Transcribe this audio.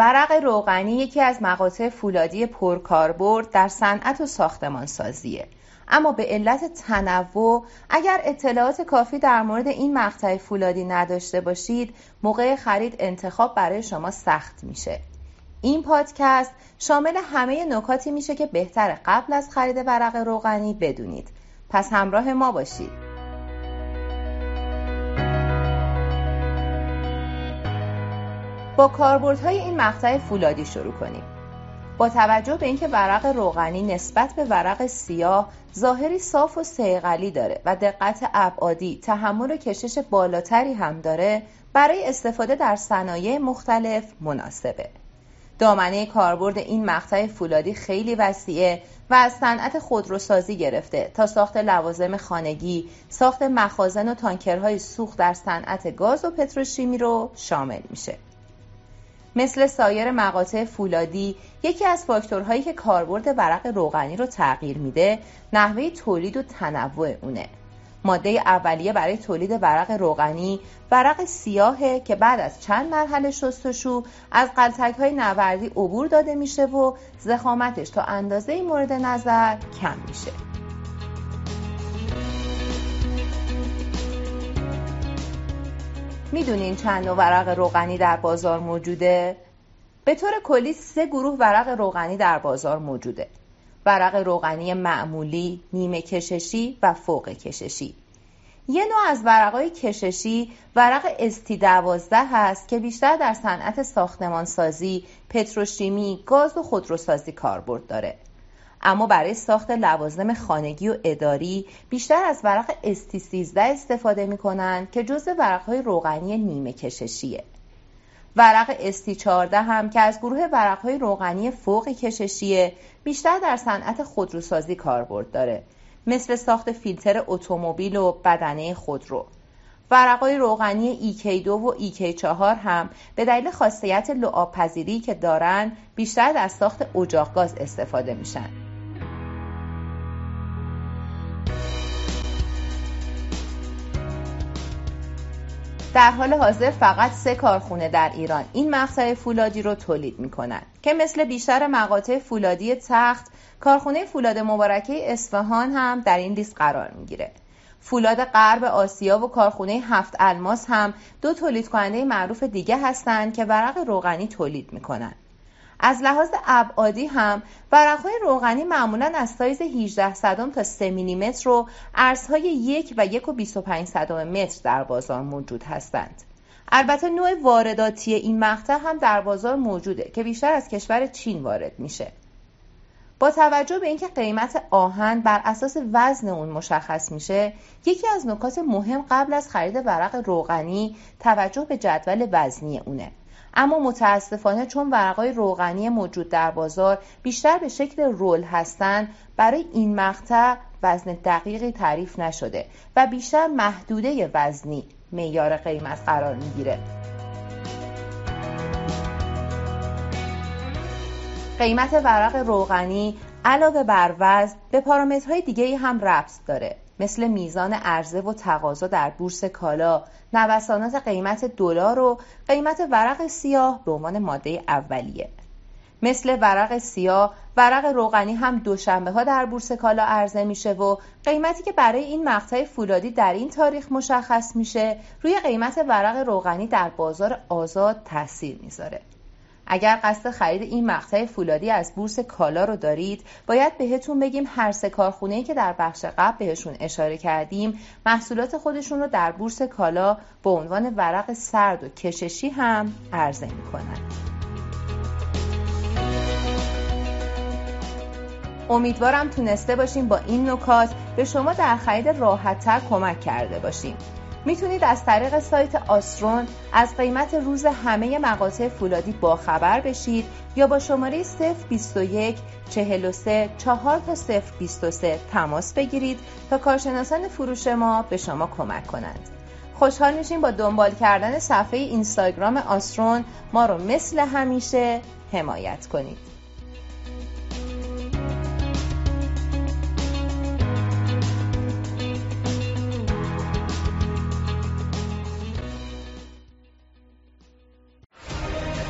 ورق روغنی یکی از مقاطع فولادی پرکاربرد در صنعت و ساختمان سازیه اما به علت تنوع اگر اطلاعات کافی در مورد این مقطع فولادی نداشته باشید موقع خرید انتخاب برای شما سخت میشه. این پادکست شامل همه نکاتی میشه که بهتر قبل از خرید ورق روغنی بدونید. پس همراه ما باشید. با کاربردهای این مقطع فولادی شروع کنیم با توجه به اینکه ورق روغنی نسبت به ورق سیاه ظاهری صاف و سیقلی داره و دقت ابعادی تحمل و کشش بالاتری هم داره برای استفاده در صنایع مختلف مناسبه دامنه کاربرد این مقطع فولادی خیلی وسیعه و از صنعت خودروسازی گرفته تا ساخت لوازم خانگی، ساخت مخازن و تانکرهای سوخت در صنعت گاز و پتروشیمی رو شامل میشه. مثل سایر مقاطع فولادی یکی از فاکتورهایی که کاربرد ورق روغنی رو تغییر میده نحوه تولید و تنوع اونه. ماده اولیه برای تولید ورق روغنی ورق سیاهه که بعد از چند مرحله شستشو از قلتک های نوردی عبور داده میشه و زخامتش تا اندازه مورد نظر کم میشه. می‌دونین چند نوع ورق روغنی در بازار موجوده؟ به طور کلی سه گروه ورق روغنی در بازار موجوده. ورق روغنی معمولی، نیمه کششی و فوق کششی. یه نوع از ورقای کششی ورق استی دوازده هست که بیشتر در صنعت ساختمانسازی، پتروشیمی، گاز و خودروسازی کاربرد داره. اما برای ساخت لوازم خانگی و اداری بیشتر از ورق استی 13 استفاده می کنند که جزء ورقهای روغنی نیمه کششیه. ورق استی 14 هم که از گروه ورقهای روغنی فوق کششیه بیشتر در صنعت خودروسازی کاربرد داره مثل ساخت فیلتر اتومبیل و بدنه خودرو. ورقای روغنی EK2 و EK4 هم به دلیل خاصیت لعاب پذیری که دارن بیشتر در ساخت اجاق گاز استفاده میشن. در حال حاضر فقط سه کارخونه در ایران این مقطع فولادی رو تولید می‌کنن که مثل بیشتر مقاطع فولادی تخت کارخونه فولاد مبارکه اصفهان هم در این لیست قرار می‌گیره. فولاد غرب آسیا و کارخونه هفت الماس هم دو تولید کننده معروف دیگه هستند که ورق روغنی تولید می‌کنن. از لحاظ ابعادی هم ورقهای روغنی معمولا از سایز 18 صدم تا 3 میلیمتر رو ارزهای یک و یک و 25 صدم متر در بازار موجود هستند. البته نوع وارداتی این مقطع هم در بازار موجوده که بیشتر از کشور چین وارد میشه. با توجه به اینکه قیمت آهن بر اساس وزن اون مشخص میشه یکی از نکات مهم قبل از خرید ورق روغنی توجه به جدول وزنی اونه اما متاسفانه چون ورقای روغنی موجود در بازار بیشتر به شکل رول هستند برای این مقطع وزن دقیقی تعریف نشده و بیشتر محدوده وزنی معیار قیمت قرار می‌گیره. قیمت ورق روغنی علاوه بر وزن به پارامترهای دیگه هم ربط داره. مثل میزان عرضه و تقاضا در بورس کالا، نوسانات قیمت دلار و قیمت ورق سیاه به عنوان ماده اولیه. مثل ورق سیاه، ورق روغنی هم دوشنبه ها در بورس کالا عرضه میشه و قیمتی که برای این مقطع فولادی در این تاریخ مشخص میشه روی قیمت ورق روغنی در بازار آزاد تاثیر می‌ذاره. اگر قصد خرید این مقطع فولادی از بورس کالا رو دارید باید بهتون بگیم هر سه کارخونه که در بخش قبل بهشون اشاره کردیم محصولات خودشون رو در بورس کالا به عنوان ورق سرد و کششی هم عرضه می‌کنند امیدوارم تونسته باشیم با این نکات به شما در خرید راحتتر کمک کرده باشیم. می‌تونید از طریق سایت آسترون از قیمت روز همه مقاطع فولادی باخبر بشید یا با شماره 021 43 4 تا 023 تماس بگیرید تا کارشناسان فروش ما به شما کمک کنند. خوشحال میشیم با دنبال کردن صفحه اینستاگرام آسترون ما رو مثل همیشه حمایت کنید.